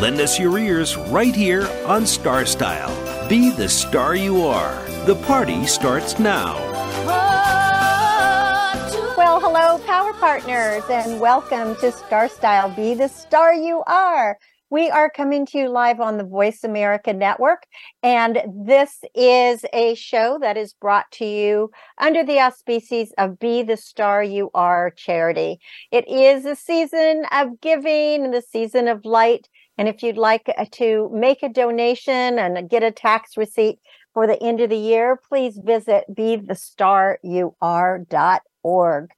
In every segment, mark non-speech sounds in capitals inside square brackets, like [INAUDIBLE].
Lend us your ears right here on Star Style. Be the star you are. The party starts now. Well, hello, Power Partners, and welcome to Star Style. Be the star you are. We are coming to you live on the Voice America Network, and this is a show that is brought to you under the auspices of Be the Star You Are charity. It is a season of giving and the season of light and if you'd like uh, to make a donation and get a tax receipt for the end of the year, please visit bethestaryouare.org.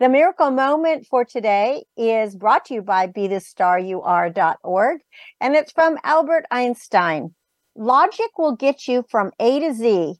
The miracle moment for today is brought to you by bethestaryouare.org, and it's from Albert Einstein. Logic will get you from A to Z.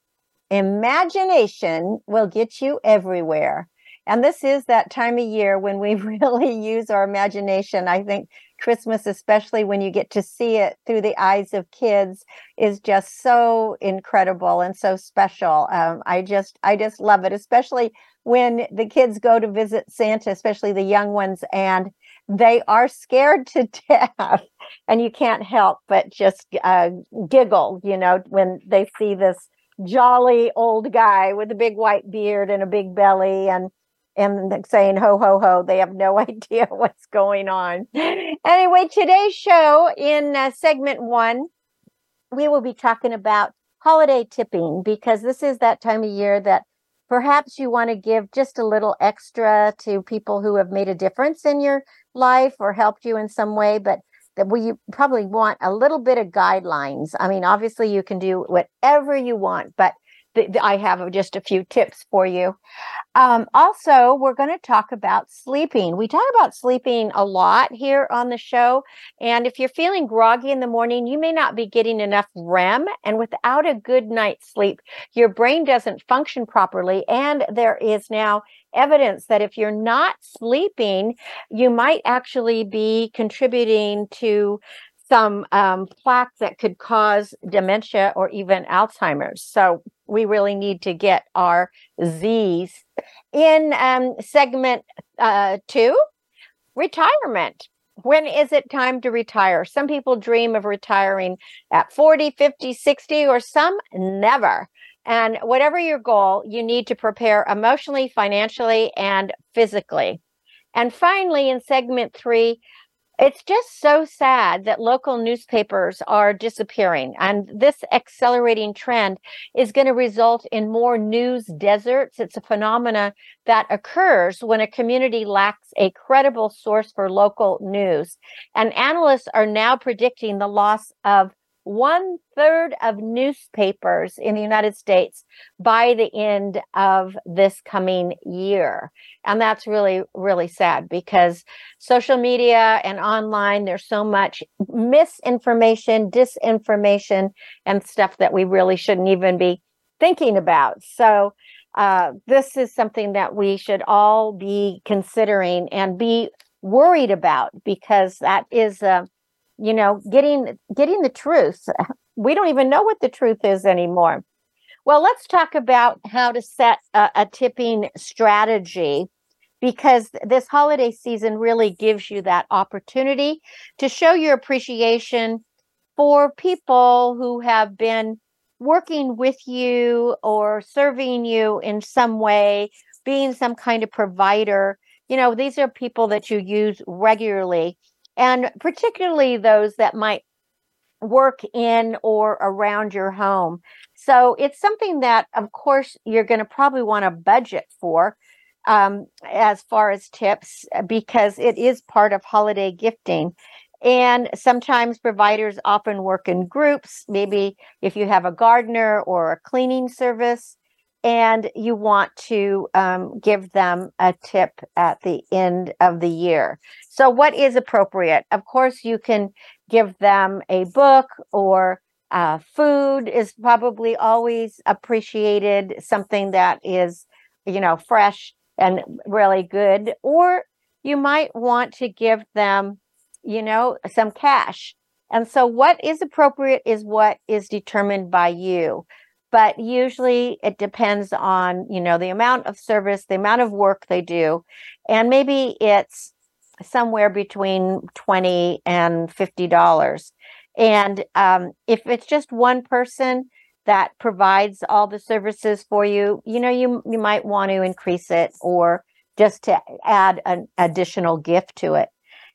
Imagination will get you everywhere. And this is that time of year when we [LAUGHS] really use our imagination. I think Christmas, especially when you get to see it through the eyes of kids, is just so incredible and so special. Um, I just, I just love it, especially when the kids go to visit Santa, especially the young ones, and they are scared to [LAUGHS] death, and you can't help but just uh, giggle, you know, when they see this jolly old guy with a big white beard and a big belly and and saying ho ho ho they have no [LAUGHS] idea what's going on. Anyway today's show in uh, segment one we will be talking about holiday tipping because this is that time of year that perhaps you want to give just a little extra to people who have made a difference in your life or helped you in some way but that we probably want a little bit of guidelines. I mean obviously you can do whatever you want but I have just a few tips for you. Um, also, we're going to talk about sleeping. We talk about sleeping a lot here on the show. And if you're feeling groggy in the morning, you may not be getting enough REM. And without a good night's sleep, your brain doesn't function properly. And there is now evidence that if you're not sleeping, you might actually be contributing to some um, plaque that could cause dementia or even Alzheimer's. So we really need to get our Z's. In um, segment uh, two, retirement. When is it time to retire? Some people dream of retiring at 40, 50, 60, or some never. And whatever your goal, you need to prepare emotionally, financially, and physically. And finally, in segment three, it's just so sad that local newspapers are disappearing. And this accelerating trend is going to result in more news deserts. It's a phenomena that occurs when a community lacks a credible source for local news. And analysts are now predicting the loss of one third of newspapers in the United States by the end of this coming year. And that's really, really sad because social media and online, there's so much misinformation, disinformation, and stuff that we really shouldn't even be thinking about. So, uh, this is something that we should all be considering and be worried about because that is a you know getting getting the truth. [LAUGHS] We don't even know what the truth is anymore. Well let's talk about how to set a, a tipping strategy because this holiday season really gives you that opportunity to show your appreciation for people who have been working with you or serving you in some way, being some kind of provider. You know, these are people that you use regularly and particularly those that might work in or around your home. So it's something that, of course, you're going to probably want to budget for um, as far as tips uh, because it is part of holiday gifting. And sometimes providers often work in groups. Maybe if you have a gardener or a cleaning service, and you want to um, give them a tip at the end of the year. So, what is appropriate? Of course, you can give them a book or uh, food is probably always appreciated, something that is, you know, fresh and really good. Or you might want to give them, you know, some cash. And so, what is appropriate is what is determined by you. But usually it depends on, you know, the amount of service, the amount of work they do. And maybe it's somewhere between 20 and $50. And um, if it's just one person that provides all the services for you, you know, you, you might want to increase it or just to add an additional gift to it.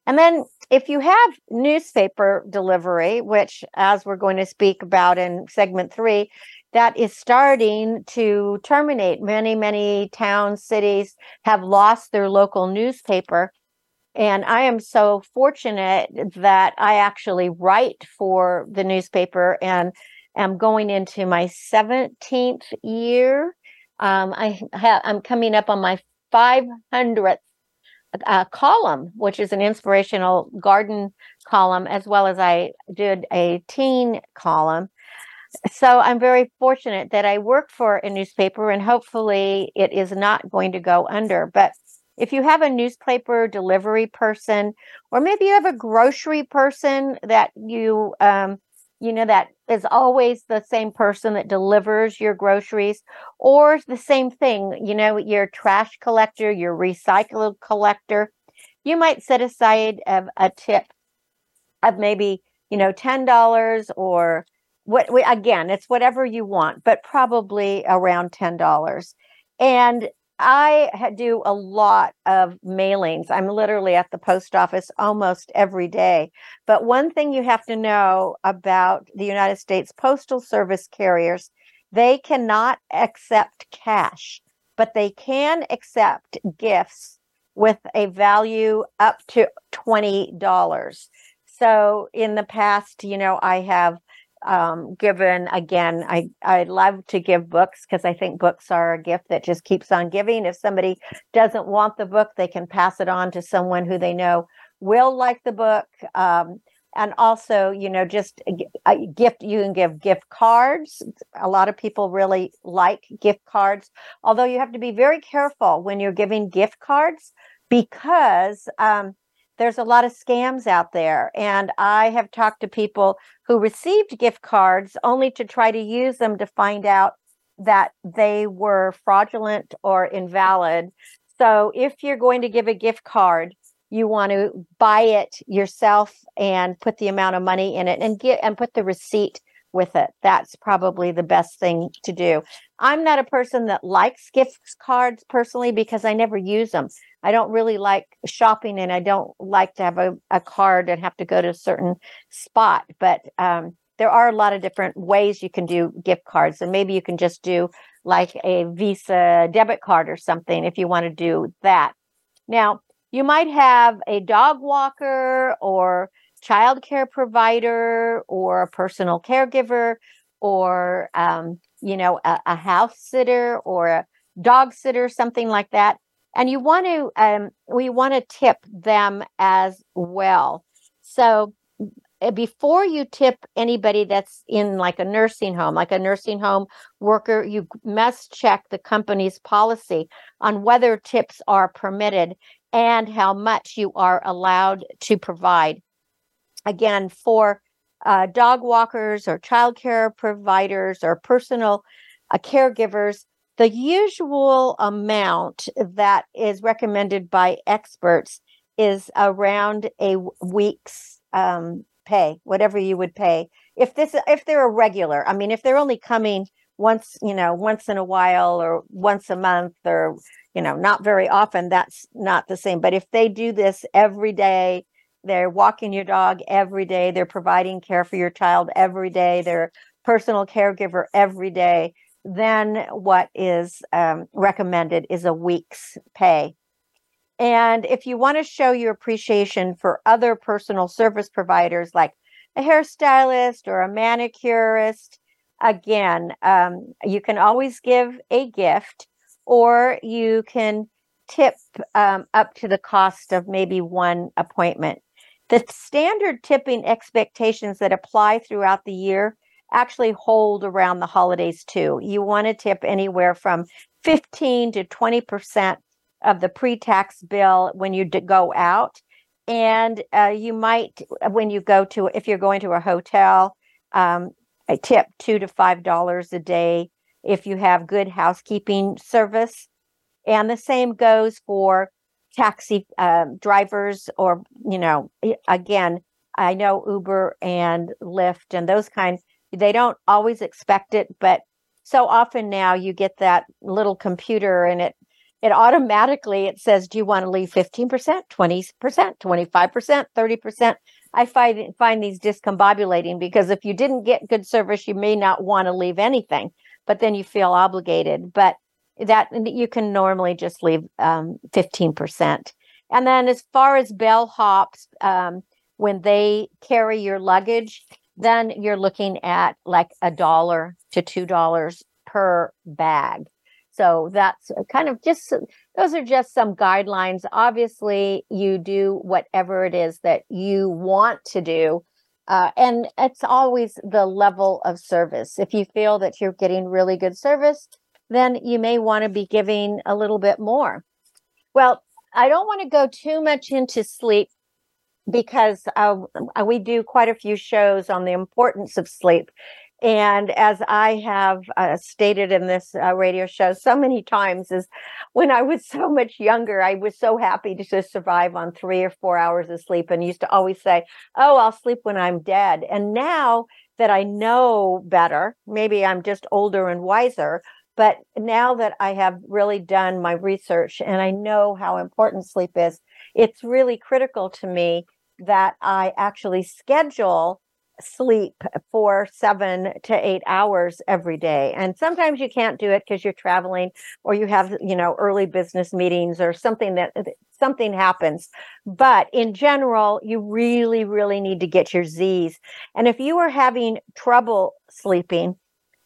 And then if you have newspaper delivery, which as we're going to speak about in segment three, that is starting to terminate. Many, many towns, cities have lost their local newspaper. And I am so fortunate that I actually write for the newspaper and am going into my 17th year. Um, I ha- I'm coming up on my 500th uh, column, which is an inspirational garden column, as well as I did a teen column. So I'm very fortunate that I work for a newspaper and hopefully it is not going to go under. But if you have a newspaper delivery person, or maybe you have a grocery person that you, um, you know, that is always the same person that delivers your groceries, or the same thing, you know, your trash collector, your recycle collector, you might set aside a, a tip of maybe, you know, $10 or what we again, it's whatever you want, but probably around $10. And I do a lot of mailings. I'm literally at the post office almost every day. But one thing you have to know about the United States Postal Service carriers, they cannot accept cash, but they can accept gifts with a value up to $20. So in the past, you know, I have um, given again i i love to give books because i think books are a gift that just keeps on giving. If somebody doesn't want the book they can pass it on to someone who they know will like the book um, and also you know just a, a gift you can give gift cards. A lot of people really like gift cards although you have to be very careful when you're giving gift cards because um, there's a lot of scams out there. And I have talked to people who received gift cards only to try to use them to find out that they were fraudulent or invalid. So if you're going to give a gift card, you want to buy it yourself and put the amount of money in it and get and put the receipt with it. That's probably the best thing to do. I'm not a person that likes gift cards personally because I never use them. I don't really like shopping and I don't like to have a, a card and have to go to a certain spot. But um, there are a lot of different ways you can do gift cards. And maybe you can just do like a Visa debit card or something if you want to do that. Now, you might have a dog walker or childcare provider or a personal caregiver or um, you know a, a, house sitter or a dog sitter something like that. And you want to um, we want to tip them as well. So eh, before you tip anybody that's in like a nursing home like a nursing home worker you must check the company's policy on whether tips are permitted and how much you are allowed to provide. Again for uh, dog walkers or childcare providers or personal uh, caregivers the usual amount that is recommended by experts is around a week's um, pay, whatever you would pay. If this, if they're a regular, I mean, if they're only coming once, you know, once in a while or once a month or, you know, not very often, that's not the same. But if they do this every day, they're walking your dog every day, they're providing care for your child every day, they're personal caregiver every day, then what is um, recommended is a week's pay. And if you want to show your appreciation for other personal service providers like a hairstylist or a manicurist, again, um, you can always give a gift or you can tip um, up to the cost of maybe one appointment. The standard tipping expectations that apply throughout the year actually hold around the holidays too. You want to tip anywhere from 15 to 20% of the pre tax bill when you go out. And uh, you might, when you go to, if you're going to a hotel, um, a tip two to five dollars a day if you have good housekeeping service. And the same goes for taxi uh, drivers, or, you know, again, I know Uber and Lyft and those kinds, they don't always expect it, but so often now you get that little computer and it it automatically it says do you want to leave 15% 20% 25% 30% i find find these discombobulating because if you didn't get good service you may not want to leave anything but then you feel obligated but that you can normally just leave um, 15% and then as far as bellhops um, when they carry your luggage then you're looking at like a dollar to two dollars per bag. So that's kind of just those are just some guidelines. Obviously, you do whatever it is that you want to do. Uh, and it's always the level of service. If you feel that you're getting really good service, then you may want to be giving a little bit more. Well, I don't want to go too much into sleep because uh, we do quite a few shows on the importance of sleep. And as I have uh, stated in this uh, radio show so many times, is when I was [LAUGHS] so much younger, I was so happy to just survive on three or four hours of sleep and used to always say, Oh, I'll sleep when I'm dead. And now that I know better, maybe I'm just older and wiser, but now that I have really done my research and I know how important sleep is, it's really critical to me that I actually schedule sleep for seven to eight hours every day. And sometimes you can't do it because you're traveling or you have, you know, early business meetings or something that something happens. But in general, you really, really need to get your Z's. And if you are having trouble sleeping,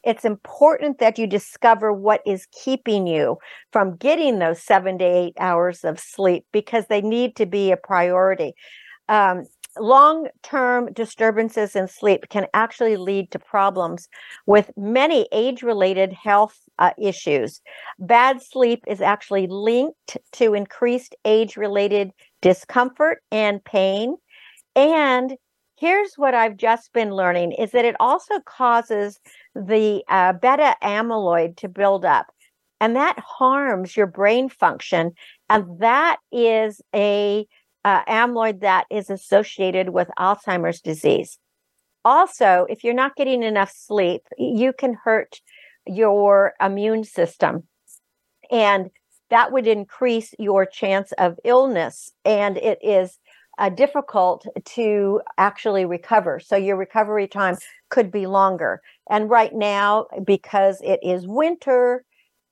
it's important that you discover what is keeping you from getting those seven to eight hours of sleep because they need to be a priority. Um, long term disturbances in sleep can actually lead to problems with many age related health uh, issues. Bad sleep is actually linked to increased age related discomfort and pain. And here's what I've just been learning is that it also causes the uh, beta amyloid to build up. And that harms your brain function. And that is a uh, amyloid that is associated with Alzheimer's disease. Also, if you're not getting enough sleep, you can hurt your immune system. And that would increase your chance of illness. And it is uh, difficult to actually recover. So your recovery time could be longer. And right now, because it is winter,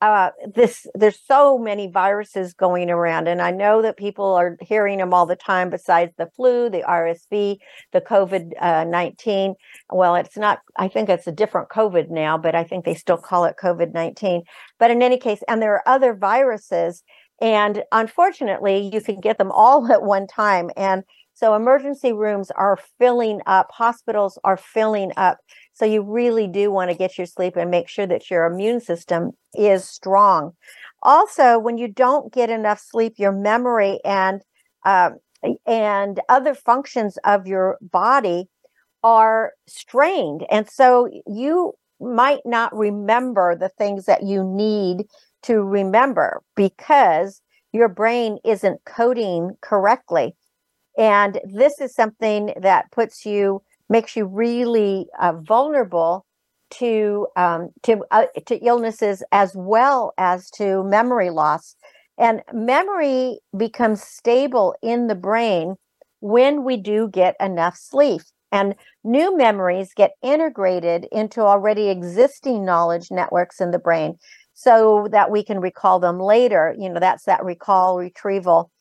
uh, this there's so many viruses going around, and I know that people are hearing them all the time. Besides the flu, the RSV, the COVID uh, nineteen. Well, it's not. I think it's a different COVID now, but I think they still call it COVID nineteen. But in any case, and there are other viruses, and unfortunately, you can get them all [LAUGHS] at one time, and so emergency rooms are filling up, hospitals are filling up. So you really do want to get your sleep and make sure that your immune system is strong. Also, when you don't get enough sleep, your memory and uh, and other functions of your body are strained, and so you might not remember the things that you need to remember because your brain isn't coding correctly. And this is something that puts you, makes you really uh, vulnerable to um, to uh, to illnesses as well as to memory loss. And memory becomes stable in the brain when we do get enough sleep. And new memories get integrated into already existing knowledge networks in the brain so that we can recall them later. You know, that's that recall retrieval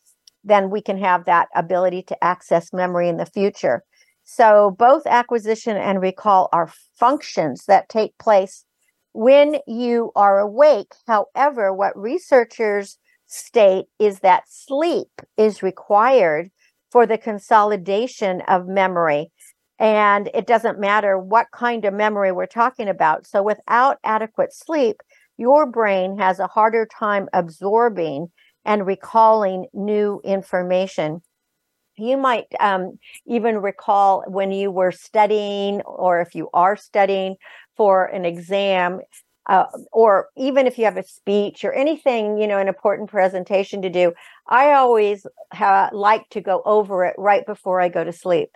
then we can have that ability to access memory in the future. So, both acquisition and recall are functions that take place when you are awake. However, what researchers state is that sleep is required for the consolidation of memory. And it doesn't matter what kind of memory we're talking about. So, without adequate sleep, your brain has a harder time absorbing and recalling new information. You might um, even recall when you were studying, or if you are studying for an exam, uh, or even if you have a speech or anything, you know, an important presentation to do, I always ha- like to go over it right before I go to sleep.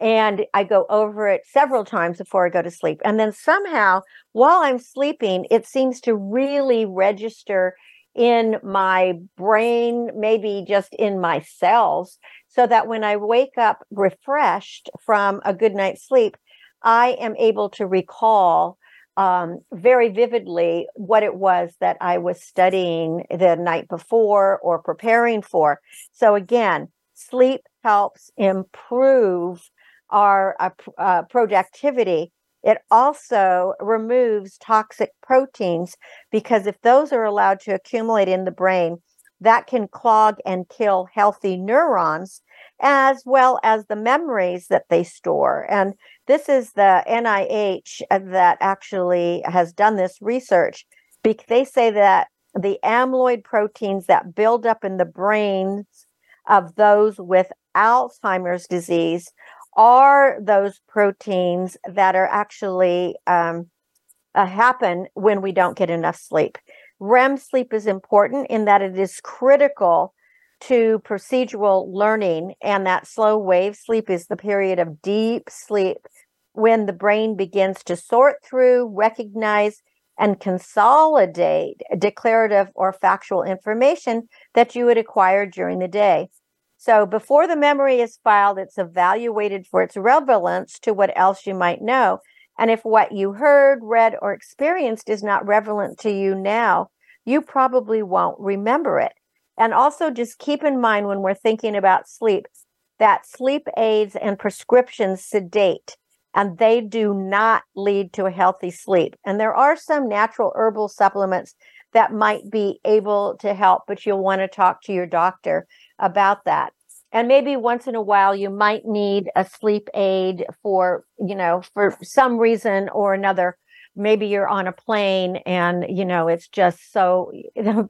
And I go over it several times before I go to sleep. And then somehow, while I'm sleeping, it seems to really register in my brain, maybe just in my cells, so that when I wake up refreshed from a good night's sleep, I am able to recall um, very vividly what it was that I was studying the night before or preparing for. So, again, sleep helps improve our uh, uh, productivity it also removes toxic proteins because if those are allowed to accumulate in the brain, that can clog and kill healthy neurons as well as the memories that they store. And this is the NIH that actually has done this research. They say that the amyloid proteins that build up in the brains of those with Alzheimer's disease are those proteins that are actually um, uh, happen when we don't get enough sleep. REM sleep is important in that it is critical to procedural learning, and that slow wave sleep is the period of deep sleep when the brain begins to sort through, recognize, and consolidate declarative or factual information that you had acquired during the day. So before the memory is filed, it's evaluated for its relevance to what else you might know. And if what you heard, read, or experienced is not relevant to you now, you probably won't remember it. And also just keep in mind when we're thinking about sleep that sleep aids and prescriptions sedate and they do not lead to a healthy sleep. And there are some natural herbal supplements that might be able to help, but you'll want to talk to your doctor about that. And maybe once in a while you might need a sleep aid for, you know, for some reason or another. Maybe you're on a plane and, you know, it's just so [LAUGHS]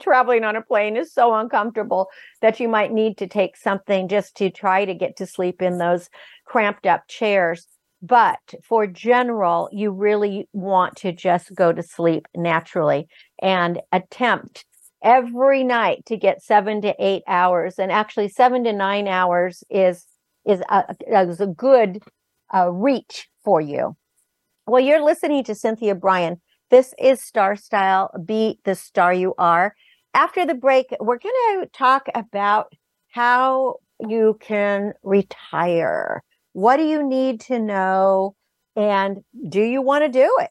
traveling on a plane is so uncomfortable that you might need to take something just to try to get to sleep in those cramped up chairs. But for general, you really want to just go to sleep naturally and attempt every night to get seven to eight hours. And actually seven to nine hours is is a, is a good uh, reach for you. Well you're listening to cynthia brian. This is star style. Be the star you are. After the break we're going to talk about how you can retire. What do you need to know? And do you want to do it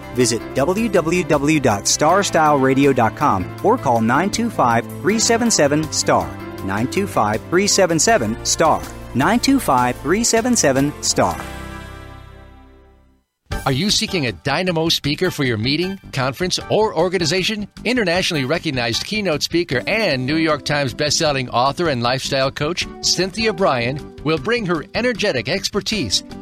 Visit www.starstyleradio.com or call 925 377 STAR. 925 377 STAR. 925 377 STAR. Are you seeking a dynamo speaker for your meeting, conference, or organization? Internationally recognized keynote speaker and New York Times bestselling author and lifestyle coach Cynthia Brian will bring her energetic expertise,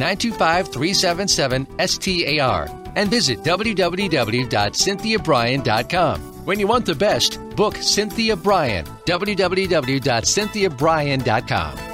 925 377 STAR. And visit www.cynthiabrian.com. When you want the best, book Cynthia Brian. www.cynthiabrian.com.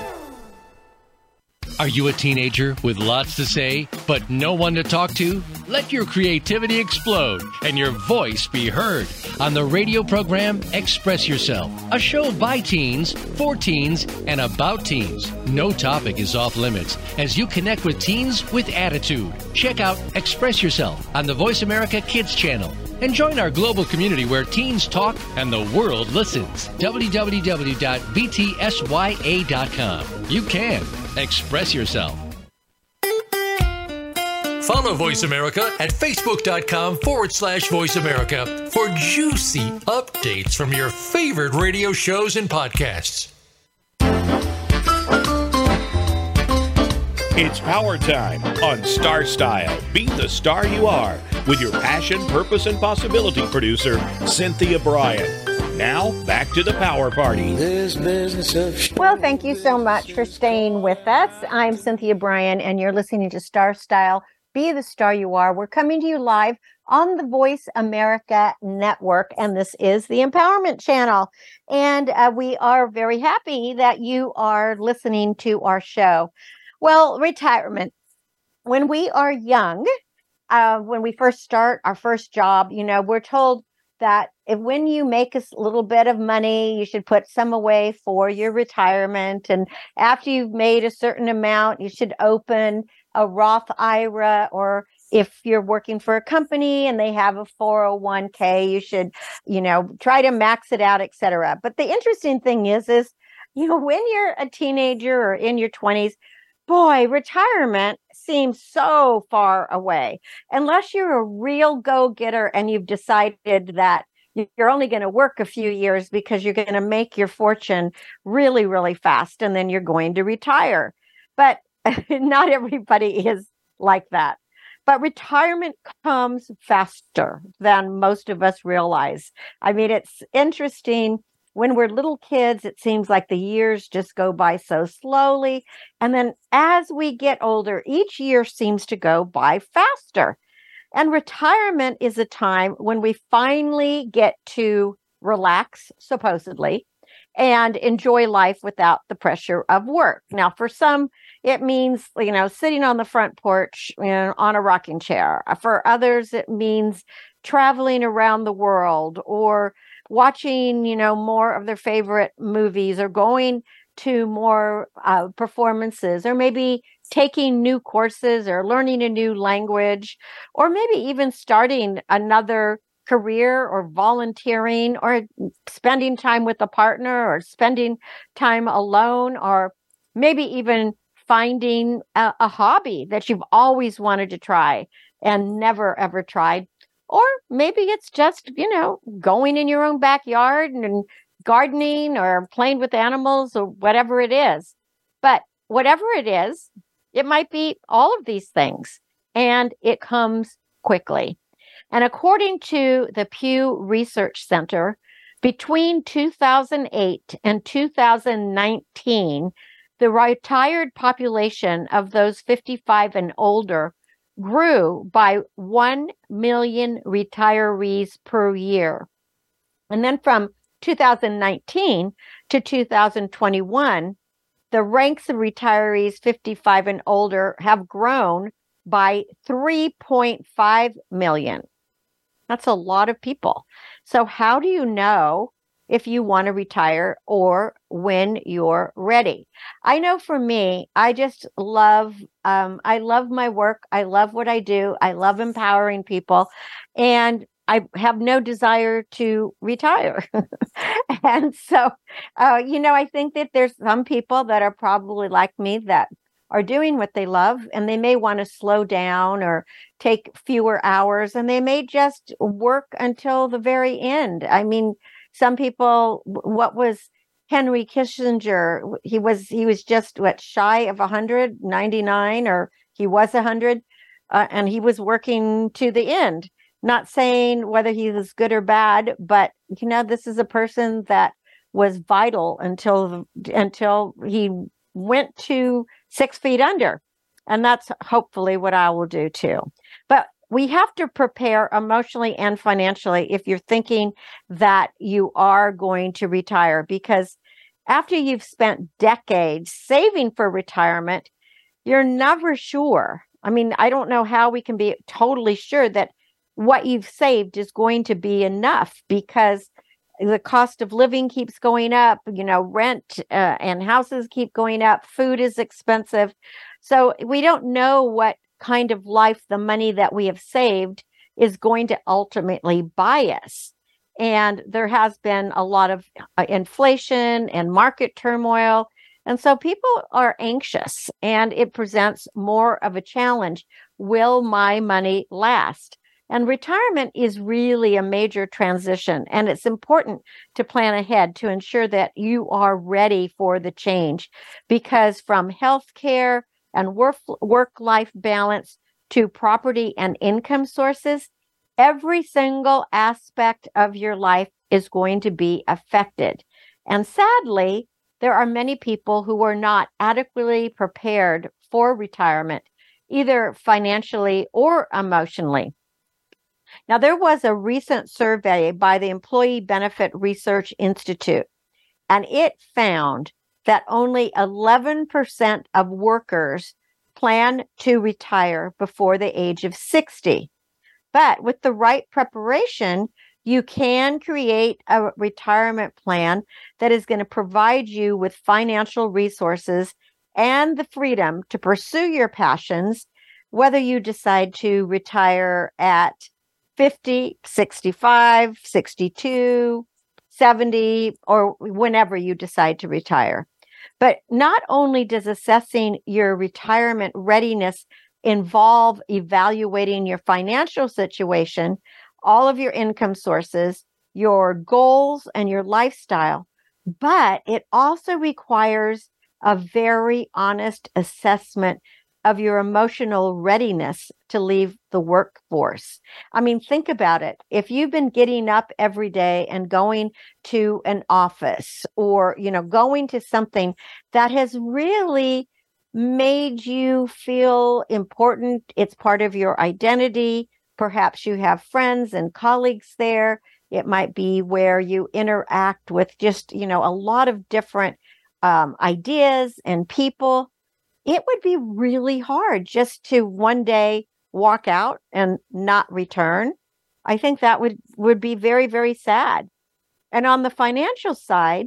Are you a teenager with lots to say, but no one to talk to? Let your creativity explode and your voice be heard on the radio program Express Yourself, a show by teens, for teens, and about teens. No topic is off limits as you connect with teens with attitude. Check out Express Yourself on the Voice America Kids channel and join our global community where teens talk and the world listens. www.btsya.com. You can express yourself. Follow Voice America at facebook.com forward slash voice America for juicy updates from your favorite radio shows and podcasts. It's power time on Star Style. Be the star you are with your passion, purpose, and possibility producer, Cynthia Brian. Now, back to the power party. Well, thank you so much for staying with us. I'm Cynthia Brian, and you're listening to Star Style. Be the star you are. We're coming to you live on the Voice America Network, and this is the Empowerment Channel. And uh, we are very happy that you are listening to our show. Well, retirement. When we are young, uh, when we first start our first job, you know, we're told that if when you make a little bit of money, you should put some away for your retirement. And after you've made a certain amount, you should open a Roth IRA or if you're working for a company and they have a 401k, you should, you know, try to max it out, etc. But the interesting thing is, is, you know, when you're a teenager or in your 20s, boy, retirement seems so far away. Unless you're a real go getter and you've decided that you're only going to work a few years because you're going to make your fortune really, really fast and then you're going to retire. But [LAUGHS] not everybody is like that. But retirement comes faster than most of us realize. I mean, it's interesting when we're little kids, it seems like the years just go by so slowly. And then as we get older, each year seems to go by faster. And retirement is a time when we finally get to relax, supposedly, and enjoy life without the pressure of work. Now, for some, it means, you know, sitting on the front porch you know, on a rocking chair. For others, it means traveling around the world or watching, you know, more of their favorite movies or going to more uh, performances or maybe taking new courses or learning a new language or maybe even starting another career or volunteering or spending time with a partner or spending time alone or maybe even finding a, a hobby that you've always wanted to try and never ever tried or maybe it's just, you know, going in your own backyard and gardening or playing with animals or whatever it is. But whatever it is, it might be all of these things and it comes quickly. And according to the Pew Research Center, between 2008 and 2019, the retired population of those 55 and older grew by 1 million retirees per year. And then from 2019 to 2021, the ranks of retirees 55 and older have grown by 3.5 million. That's a lot of people. So, how do you know if you want to retire or when you're ready. I know for me, I just love um, I love my work. I love what I do. I love empowering people. And I have no desire to retire. [LAUGHS] and so, uh, you know, I think that there's some people that are probably like me that are doing what they love and they may want to slow down or take fewer hours and they may just work until the very end. I mean, some people what was henry kissinger he was he was just what shy of 199 or he was 100 uh, and he was working to the end. Not saying whether he was good or bad but you know this is a person that was vital until until he went to six feet under and that's hopefully what i will do too. But we have to prepare emotionally and financially if you're thinking that you are going to retire because after you've spent decades saving for retirement you're never sure. I mean, I don't know how we can be totally sure that what you've saved is going to be enough because the cost of living keeps going up you know rent uh, and houses keep going up food is expensive so we don't know what kind of life the money that we have saved is going to ultimately buy us. And there has been a lot of uh, inflation and market turmoil. And so people are anxious and it presents more of a challenge. Will my money last? And retirement is really a major transition, and it's important to plan ahead to ensure that you are ready for the change. Because from healthcare and work life balance to property and income sources, every single aspect of your life is going to be affected. And sadly, there are many people who are not adequately prepared for retirement, either financially or emotionally. Now, there was a recent survey by the Employee Benefit Research Institute, and it found that only 11% of workers plan to retire before the age of 60. But with the right preparation, you can create a retirement plan that is going to provide you with financial resources and the freedom to pursue your passions, whether you decide to retire at 50, 65, 62, 70, or whenever you decide to retire. But not only does assessing your retirement readiness involve evaluating your financial situation, all of your income sources, your goals, and your lifestyle, but it also requires a very honest assessment of your emotional readiness to leave the workforce. I mean, think about it. If you've been getting up every day and going to an office or, you know, going to something that has really made you feel important, it's part of your identity. Perhaps you have friends and colleagues there. It might be where you interact with just, you know, a lot of different um, ideas and people it would be really hard just to one day walk out and not return. I think that would would be very very sad. And on the financial side,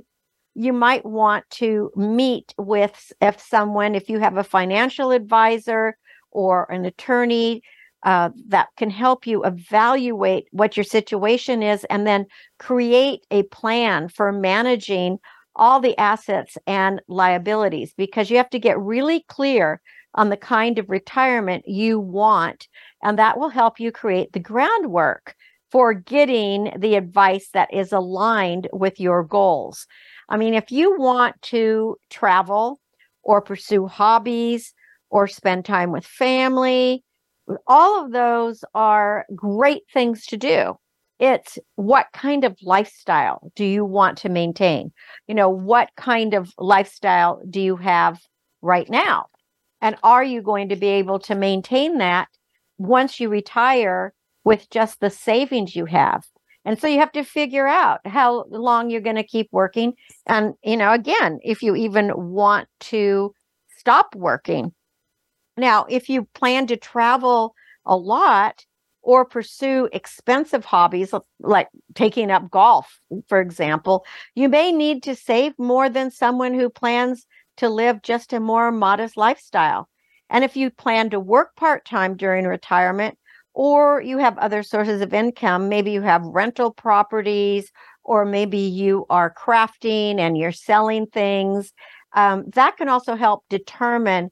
you might want to meet with if someone if you have a financial advisor or an attorney uh, that can help you evaluate what your situation is and then create a plan for managing all the assets and liabilities because you have to get really clear on the kind of retirement you want. And that will help you create the groundwork for getting the advice that is aligned with your goals. I mean, if you want to travel or pursue hobbies or spend time with family, all of those are great things to do. It's what kind of lifestyle do you want to maintain? You know, what kind of lifestyle do you have right now? And are you going to be able to maintain that once you retire with just the savings you have? And so you have to figure out how long you're going to keep working. And, you know, again, if you even want to stop working. Now, if you plan to travel a lot, or pursue expensive hobbies like taking up golf, for example, you may need to save more than someone who plans to live just a more modest lifestyle. And if you plan to work part time during retirement, or you have other sources of income, maybe you have rental properties, or maybe you are crafting and you're selling things, um, that can also help determine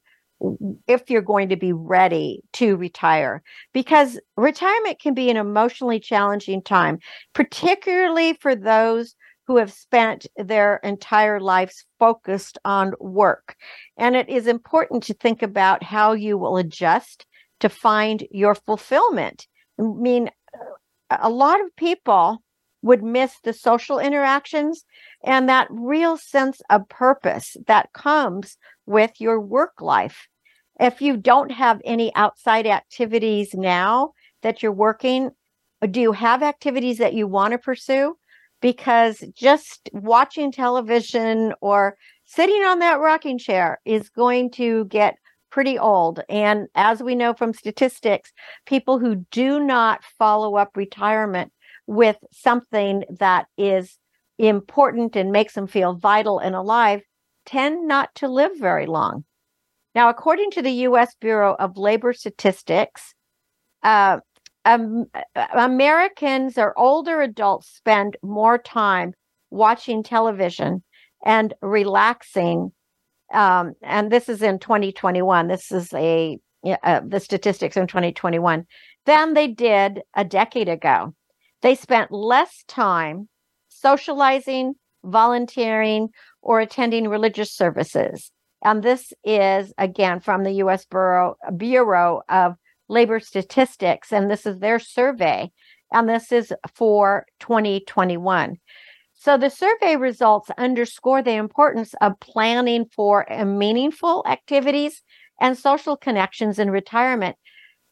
if you're going to be ready to retire because retirement can be an emotionally challenging time particularly for those who have spent their entire lives focused on work. And it is important to think about how you will adjust to find your fulfillment. I mean a lot of people would miss the social interactions and that real sense of purpose that comes with your work life. If you don't have any outside activities now that you're working, do you have activities that you want to pursue? Because just watching television or sitting on that rocking chair is going to get pretty old. And as we know from statistics, people who do not follow up retirement with something that is important and makes them feel vital and alive tend not to live very long. Now, according to the U.S. Bureau of Labor Statistics, uh, um, Americans or older adults spend more time watching television and relaxing. Um, and this is in 2021. This is a uh, the statistics in 2021 than they did a decade ago. They spent less time socializing, volunteering, or attending religious services. And this is again from the U.S. Bureau, Bureau of Labor Statistics, and this is their survey, and this is for 2021. So the survey results underscore the importance of planning for meaningful activities and social connections in retirement,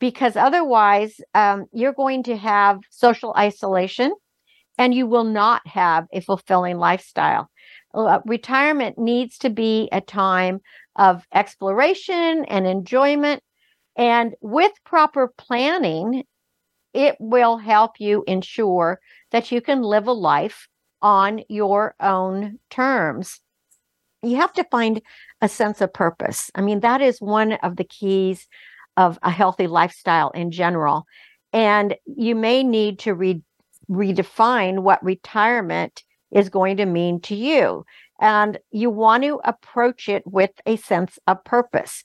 because otherwise um, you're going to have social isolation and you will not have a fulfilling lifestyle. Uh, retirement needs to be a time of exploration and enjoyment. And with proper planning, it will help you ensure that you can live a life on your own terms. You have to find a sense of purpose. I mean, that is one of the keys of a healthy lifestyle in general. And you may need to re- redefine what retirement is going to mean to you. And you want to approach it with a sense of purpose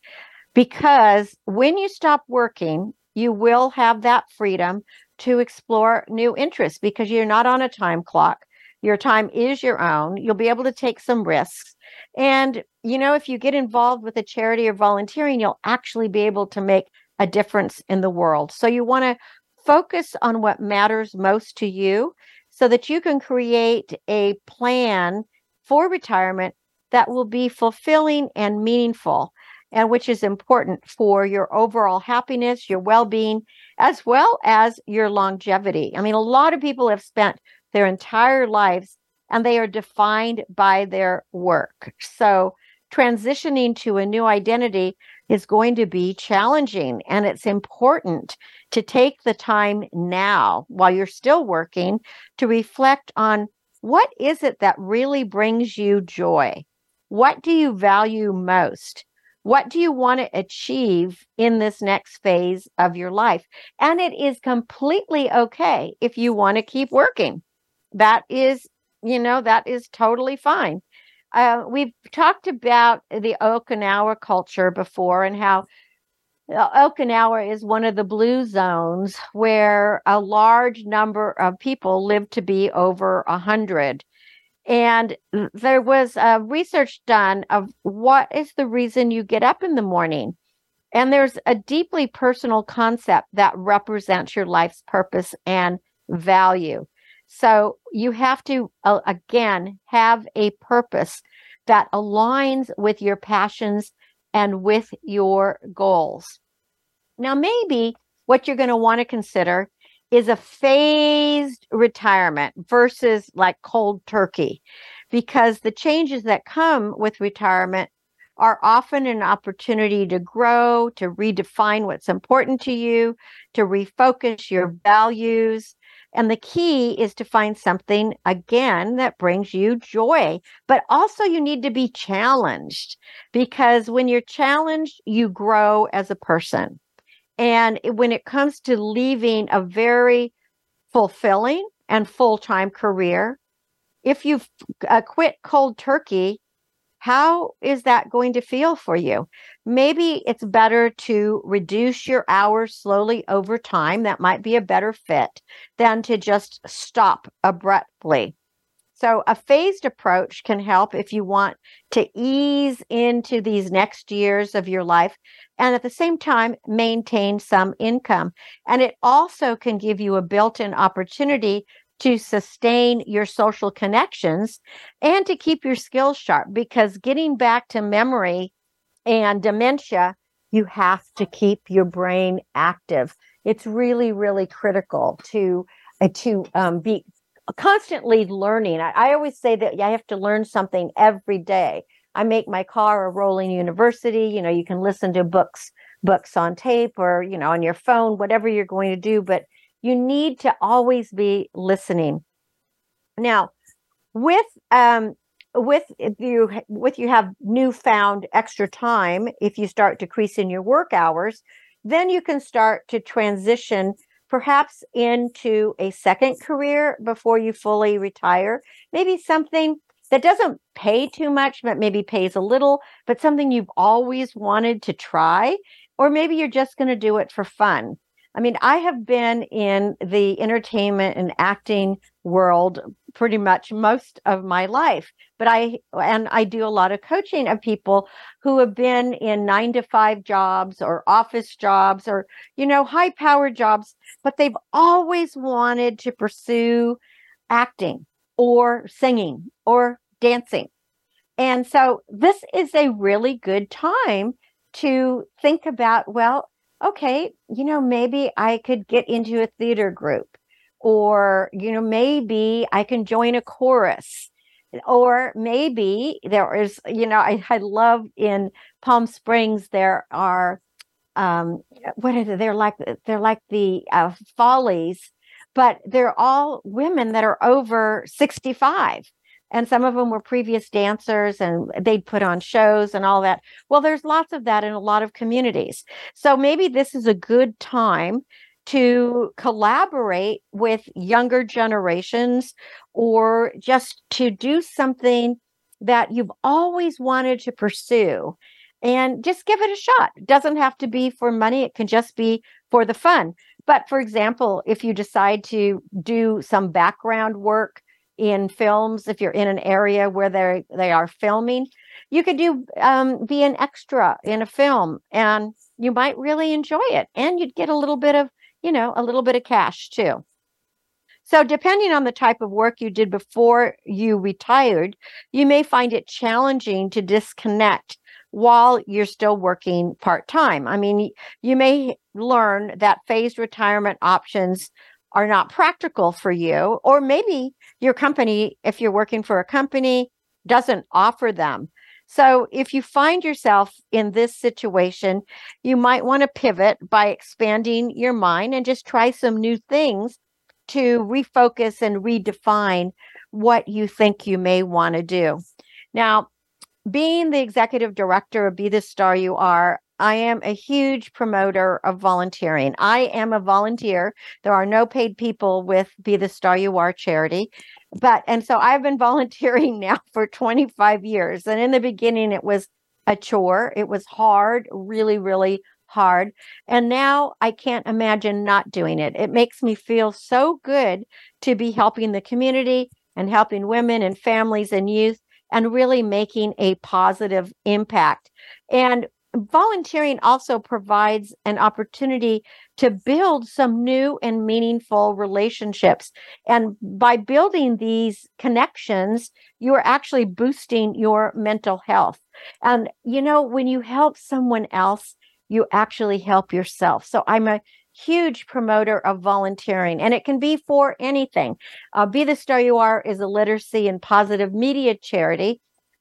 because when you stop working, you will have that freedom to explore new interests because you're not on a time clock. Your time is your own. You'll be able to take some risks. And, you know, if you get involved with a charity or volunteering, you'll actually be able to make a difference in the world. So you want to focus on what matters most to you so that you can create a plan for retirement that will be fulfilling and meaningful and which is important for your overall happiness, your well-being, as well as your longevity. I mean, a lot of people have spent their entire lives and they are defined by their work. So, transitioning to a new identity is going to be challenging and it's important to take the time now while you're still working to reflect on what is it that really brings you joy? What do you value most? What do you want to achieve in this next phase of your life? And it is completely okay if you want to keep working. That is, you know, that is totally fine. Uh, we've talked about the Okinawa culture before and how Okinawa is one of the blue zones where a large number of people live to be over a hundred. And there was a research done of what is the reason you get up in the morning. And there's a deeply personal concept that represents your life's purpose and value. So you have to, uh, again, have a purpose that aligns with your passions and with your goals. Now, maybe what you're going to want to consider is a phased retirement versus like cold turkey, because the changes that come with retirement are often an opportunity to grow, to redefine what's important to you, to refocus your values, and the key is to find something again that brings you joy. But also, you need to be challenged because when you're challenged, you grow as a person. And when it comes to leaving a very fulfilling and full time career, if you uh, quit cold turkey, how is that going to feel for you? Maybe it's better to reduce your hours slowly over time. That might be a better fit than to just stop abruptly. So, a phased approach can help if you want to ease into these next years of your life and at the same time maintain some income. And it also can give you a built in opportunity to sustain your social connections and to keep your skills sharp because getting back to memory and dementia, you have to keep your brain active. It's really, really critical to uh, to um, be constantly learning. I, I always say that I have to learn something every day. I make my car a rolling university. You know, you can listen to books books on tape or you know on your phone whatever you're going to do but you need to always be listening. Now with um with you with you have newfound extra time if you start decreasing your work hours then you can start to transition perhaps into a second career before you fully retire. Maybe something that doesn't pay too much but maybe pays a little but something you've always wanted to try or maybe you're just going to do it for fun I mean, I have been in the entertainment and acting world pretty much most of my life, but I and I do a lot of coaching of people who have been in 9 to 5 jobs or office jobs or you know, high power jobs, but they've always wanted to pursue acting or singing or dancing. And so this is a really good time to think about well, okay, you know, maybe I could get into a theater group, or, you know, maybe I can join a chorus, or maybe there is, you know, I, I love in Palm Springs, there are, um, what are they? They're like, they're like the uh, follies, but they're all women that are over 65 and some of them were previous dancers and they'd put on shows and all that. Well, there's lots of that in a lot of communities. So maybe this is a good time to collaborate with younger generations or just to do something that you've always wanted to pursue and just give it a shot. It doesn't have to be for money, it can just be for the fun. But for example, if you decide to do some background work in films if you're in an area where they they are filming you could do um, be an extra in a film and you might really enjoy it and you'd get a little bit of you know a little bit of cash too. So depending on the type of work you did before you retired you may find it challenging to disconnect while you're still working part-time. I mean you may learn that phased retirement options are not practical for you, or maybe your company, if you're working for a company, doesn't offer them. So if you find yourself in this situation, you might want to pivot by expanding your mind and just try some new things to refocus and redefine what you think you may want to do. Now, being the executive director of Be the Star You Are, I am a huge promoter of volunteering. I am a volunteer. There are no paid people with Be the Star You Are charity. But, and so I've been [LAUGHS] volunteering now for 25 years. And in the beginning, it was a chore, it was hard, really, really hard. And now I can't imagine not doing it. It makes me feel so good to be helping the community and helping women and families and youth and really making a positive impact. And volunteering also provides an opportunity to build some new and meaningful relationships. And by building these connections, you are actually boosting your mental health. And, you know, when you help someone else, you actually help yourself. So I'm a huge promoter of volunteering and it can be for anything. Uh, be the Star You Are is a literacy and positive media charity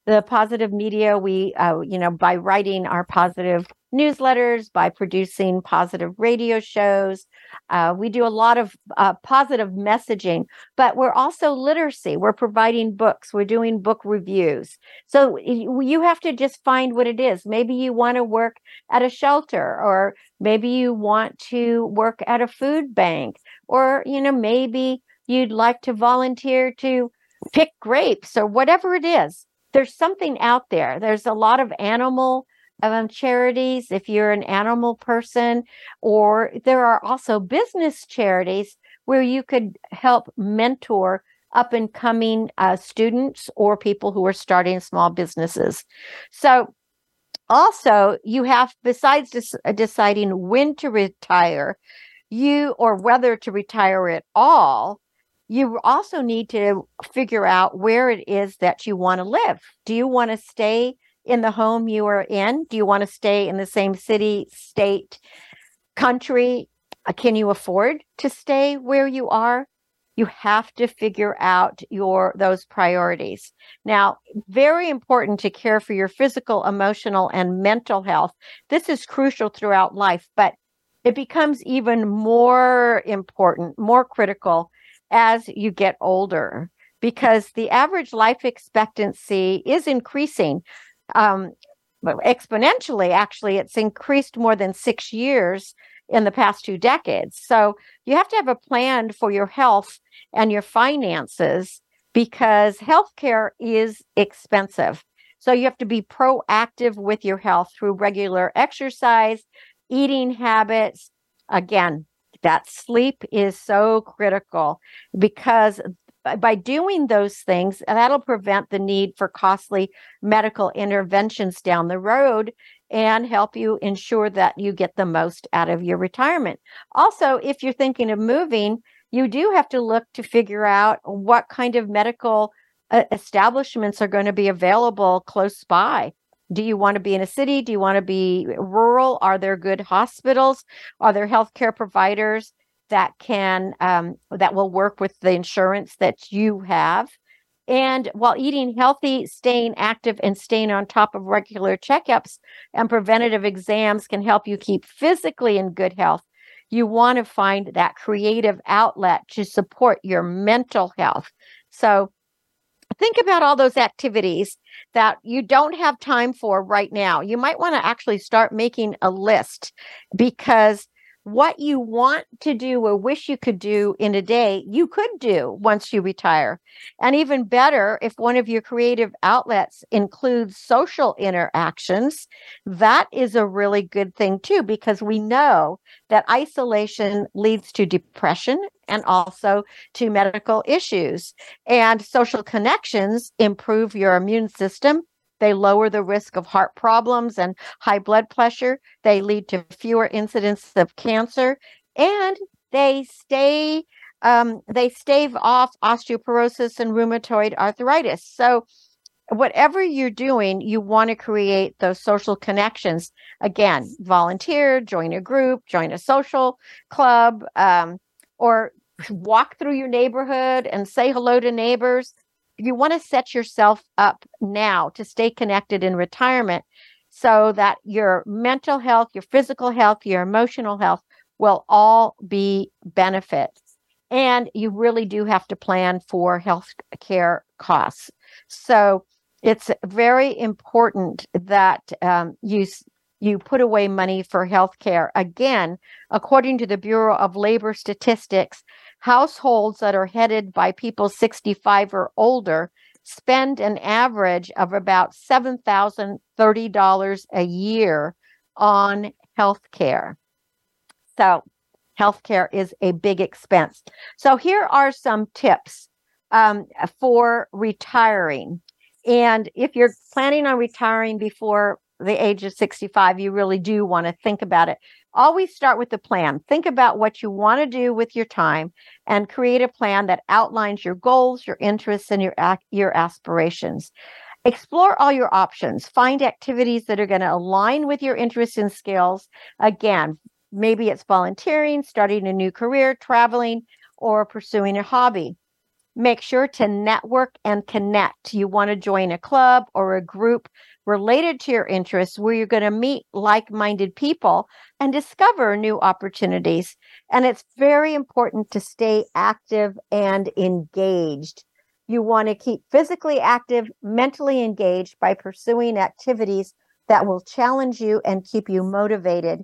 the positive media we uh, you know by writing our positive newsletters by producing positive radio shows uh, we do a lot of uh, positive messaging but we're also literacy. We're providing books. We're doing book reviews. So you have to just find what it is. Maybe you want to work at a shelter or maybe you want to work at a food bank or you know maybe you'd like to volunteer to pick grapes or whatever it is there's something out there. There's a lot of animal um, charities if you're an animal person, or there are also business charities where you could help mentor up and coming uh, students or people who are starting small businesses. So, also, you have, besides des- deciding when to retire, you or whether to retire at all, you also need to figure out where it is that you want to live. Do you want to stay in the home you are in? Do you want to stay in the same city, state, country? Uh, can you afford to stay where you are? you have to figure out your those priorities. Now, very important to care for your physical, emotional and mental health. This is crucial throughout life, but it becomes even more important, more critical as you get older because the average life expectancy is increasing um, exponentially. Actually, it's increased more than six years in the past two decades. So you have to have a plan for your health and your finances because healthcare is expensive. So you have to be proactive with your health through regular exercise, eating habits. Again, that sleep is so critical because by doing those things, that'll prevent the need for costly medical interventions down the road and help you ensure that you get the most out of your retirement. Also, if you're thinking of moving, you do have to look to figure out what kind of medical uh, establishments are going to be available close by. Do you want to be in a city? Do you want to be rural? Are there good hospitals? Are there healthcare providers that can um, that will work with the insurance that you have? And while eating healthy, staying active, and staying on top of regular checkups and preventative exams can help you keep physically in good health, you want to find that creative outlet to support your mental health. So think about all those activities that you don't have time for right now. You might want to actually start making a list because what you want to do or wish you could do in a day, you could do once you retire. And even better, if one of your creative outlets includes social interactions, that is a really good thing too, because we know that isolation leads to depression and also to medical issues. And social connections improve your immune system they lower the risk of heart problems and high blood pressure. They lead to fewer incidents of cancer, and they stay um, they stave off osteoporosis and rheumatoid arthritis. So, whatever you're doing, you want to create those social connections. Again, volunteer, join a group, join a social club, um, or walk through your neighborhood and say hello to neighbors you want to set yourself up now to stay connected in retirement so that your mental health, your physical health, your emotional health will all be benefits. And you really do have to plan for health care costs. So it's very important that um, you you put away money for health care. Again, according to the Bureau of Labor Statistics, households that are headed by people 65 or older spend an average of about $7,030 a year on health care. So, health care is a big expense. So, here are some tips um, for retiring. And if you're planning on retiring before the age of 65, you really do want to think about it always start with the plan. Think about what you want to do with your time and create a plan that outlines your goals, your interests, and your, your aspirations. Explore all your options. Find activities that are going to align with your interests and skills. Again, maybe it's volunteering, starting a new career, traveling, or pursuing a hobby. Make sure to network and connect. You want to join a club or a group related to your interests where you're going to meet like minded people and discover new opportunities. And it's very important to stay active and engaged. You want to keep physically active, mentally engaged by pursuing activities that will challenge you and keep you motivated.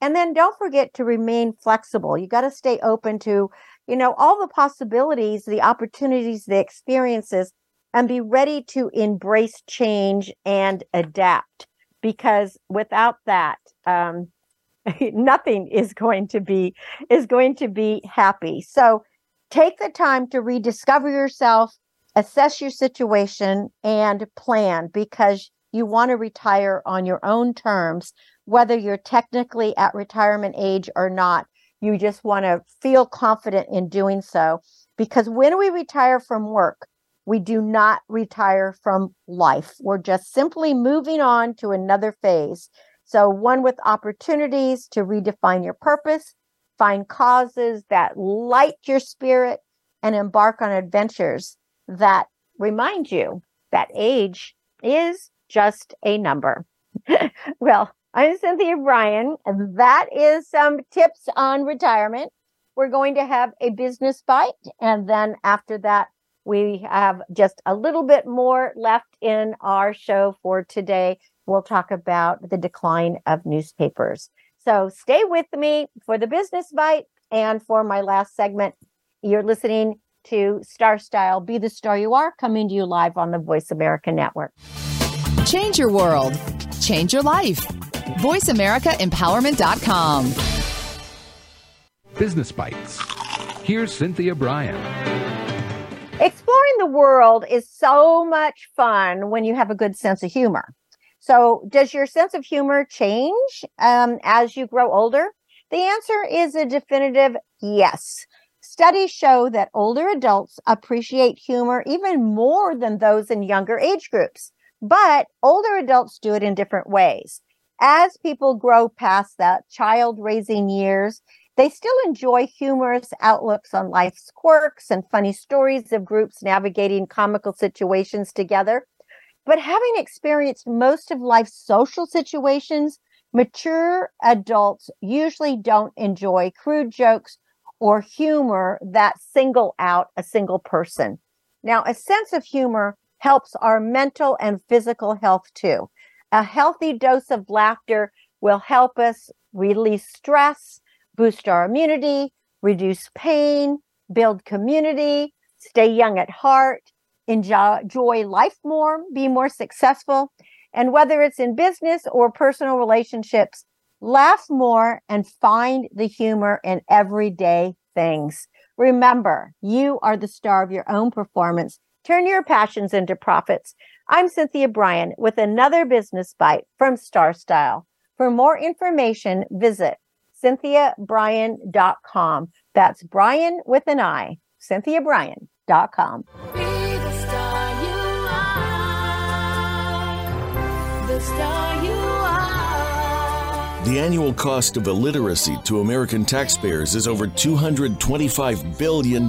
And then don't forget to remain flexible. You got to stay open to, you know, all the possibilities, the opportunities, the experiences and be ready to embrace change and adapt. Because without that um, [LAUGHS] nothing is going to be is going to be happy. So take the time to rediscover yourself assess your situation and plan because you want to retire on your own terms whether you're technically at retirement age or not you just want to feel confident in doing so because when we retire from work we do not retire from life. We're just simply moving on to another phase. So, one with opportunities to redefine your purpose, find causes that light your spirit, and embark on adventures that remind you that age is just a number. [LAUGHS] well, I'm Cynthia Brian, that is some tips on retirement. We're going to have a business bite, and then after that, we have just a little bit more left in our show for today. We'll talk about the decline of newspapers. So stay with me for the business bite and for my last segment. You're listening to Star Style Be the Star You Are, coming to you live on the Voice America Network. Change your world, change your life. VoiceAmericaEmpowerment.com. Business Bites. Here's Cynthia Brian. Exploring the world is so much fun when you have a good sense of humor. So, does your sense of humor change um, as you grow older? The answer is a definitive yes. Studies show that older adults appreciate humor even more than those in younger age groups, but older adults do it in different ways. As people grow past that child raising years, they still enjoy humorous outlooks on life's quirks and funny stories of groups navigating comical situations together. But having experienced most of life's social situations, mature adults usually don't enjoy crude jokes or humor that single out a single person. Now, a sense of humor helps our mental and physical health too. A healthy dose of laughter will help us release stress, boost our immunity, reduce pain, build community, stay young at heart, enjoy life more, be more successful. And whether it's in business or personal relationships, laugh more and find the humor in everyday things. Remember, you are the star of your own performance. Turn your passions into profits. I'm Cynthia Brian with another business bite from Star Style. For more information, visit cynthiabrian.com. That's Brian with an I, cynthiabrian.com. Be the star you are. The star you are. The annual cost of illiteracy to American taxpayers is over $225 billion.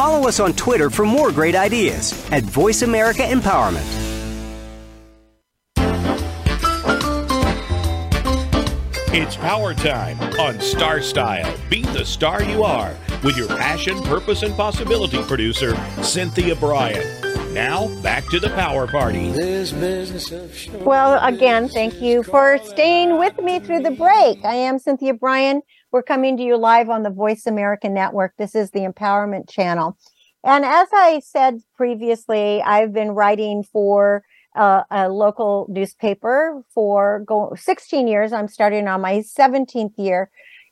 Follow us on Twitter for more great ideas at Voice America Empowerment. It's power time on Star Style. Be the star you are with your passion, purpose, and possibility producer, Cynthia Brian. Now, back to the power party. Well, again, thank you for staying with me through the break. I am Cynthia Brian. We're coming to you live on the Voice America Network. This is the Empowerment Channel. And as I said previously, I've been writing for uh, a local newspaper for go- 16 years. I'm starting on my 17th year.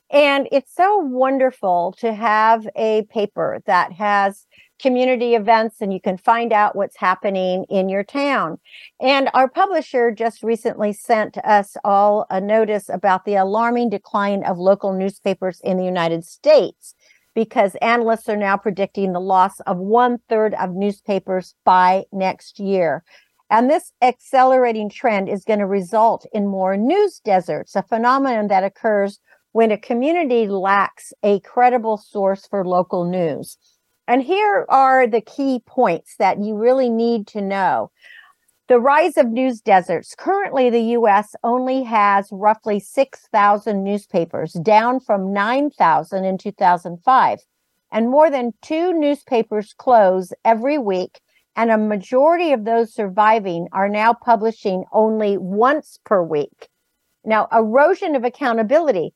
And it's so wonderful to have a paper that has community events and you can find out what's happening in your town. And our publisher just recently sent us all a notice about the alarming decline of local newspapers in the United States because analysts are now predicting the loss of one third of newspapers by next year. And this accelerating trend is going to result in more news deserts, a phenomenon that occurs when a community lacks a credible source for local news. And here are the key points that you really need to know. The rise of news deserts. Currently, the US only has roughly 6,000 newspapers, down from 9,000 in 2005. And more than two newspapers close every week and a majority of those surviving are now publishing only once per week. Now, erosion of accountability.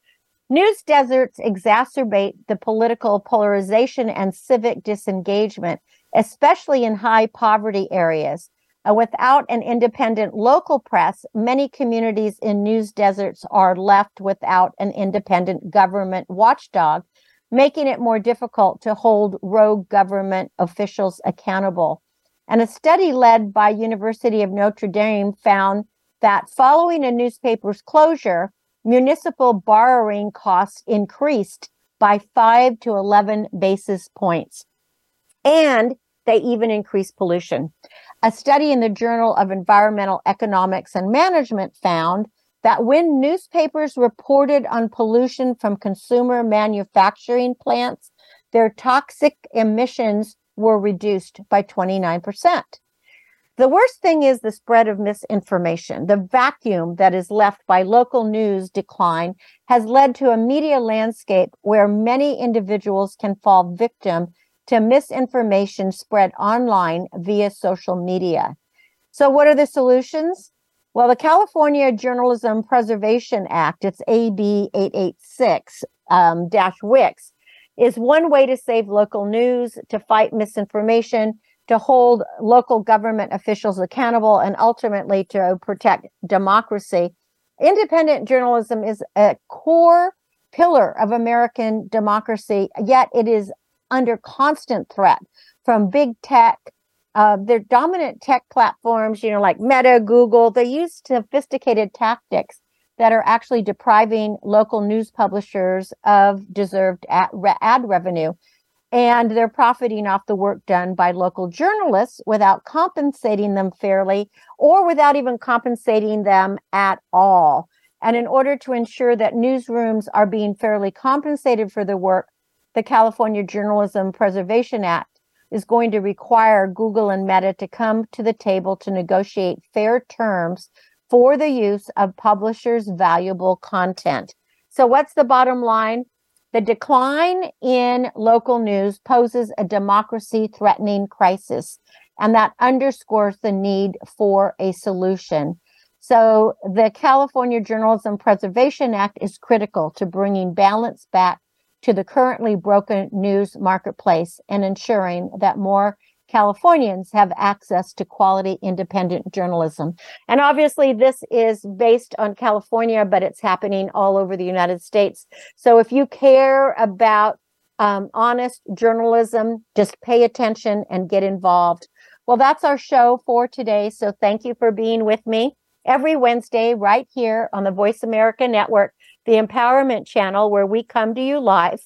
News deserts exacerbate the political polarization and civic disengagement, especially in high poverty areas. Uh, without an independent local press, many communities in news deserts are left without an independent government watchdog, making it more difficult to hold rogue government officials accountable. And a study led by University of Notre Dame found that following a newspaper's closure, municipal borrowing costs increased by 5 to 11 basis points. And they even increased pollution. A study in the Journal of Environmental Economics and Management found that when newspapers reported on pollution from consumer manufacturing plants, their toxic emissions were reduced by 29%. The worst thing is the spread of misinformation. The vacuum that is left by local news decline has led to a media landscape where many individuals can fall victim to misinformation spread online via social media. So, what are the solutions? Well, the California Journalism Preservation Act, it's AB 886 um, WIX, is one way to save local news, to fight misinformation, to hold local government officials accountable, and ultimately to protect democracy. Independent journalism is a core pillar of American democracy, yet it is under constant threat from big tech. Uh, their dominant tech platforms, you know, like Meta, Google, they use sophisticated tactics that are actually depriving local news publishers of deserved ad, ad revenue. And they're profiting off the work done by local journalists without compensating them fairly or without even compensating them at all. And in order to ensure that newsrooms are being fairly compensated for their work, the California Journalism Preservation Act is going to require Google and Meta to come to the table to negotiate fair terms for the use of publishers' valuable content. So, what's the bottom line? The decline in local news poses a democracy threatening crisis, and that underscores the need for a solution. So, the California Journalism Preservation Act is critical to bringing balance back to the currently broken news marketplace and ensuring that more Californians have access to quality independent journalism. And obviously, this is based on California, but it's happening all over the United States. So if you care about um, honest journalism, just pay attention and get involved. Well, that's our show for today. So thank you for being with me every Wednesday right here on the Voice America Network the Empowerment Channel, where we come to you live.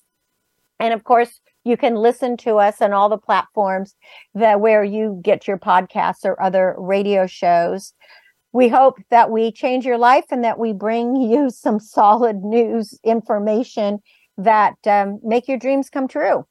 And of course, you can listen to us on all the platforms that where you get your podcasts or other radio shows. We hope that we change your life and that we bring [LAUGHS] you some solid news information that um, make your dreams come true.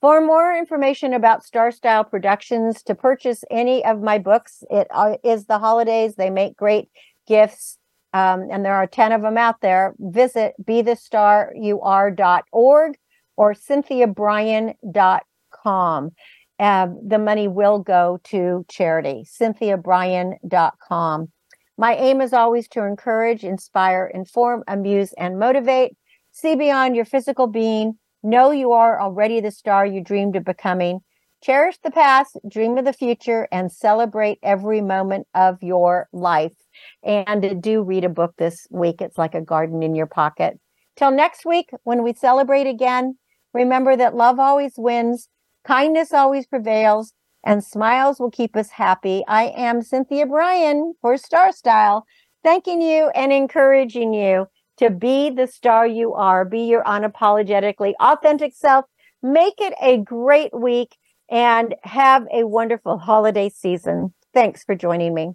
For more information about Star Style Productions, to purchase any of my books, it uh, is the holidays. They make great gifts um, and there are 10 of them out there, visit bethestaryouare.org or cynthiabrian.com. Uh, the money will go to charity, cynthiabrian.com. My aim is always to encourage, inspire, inform, amuse, and motivate. See beyond your physical being. Know you are already the star you dreamed of becoming. Cherish the past, dream of the future, and celebrate every moment of your life. And do read a book this week. It's like a garden in your pocket. Till next week, when we celebrate again, remember that love always wins, kindness always prevails, and smiles will keep us happy. I am Cynthia Brian for Star Style, thanking you and encouraging you to be the star you are, be your unapologetically authentic self. Make it a great week and have a wonderful holiday season. Thanks for joining me.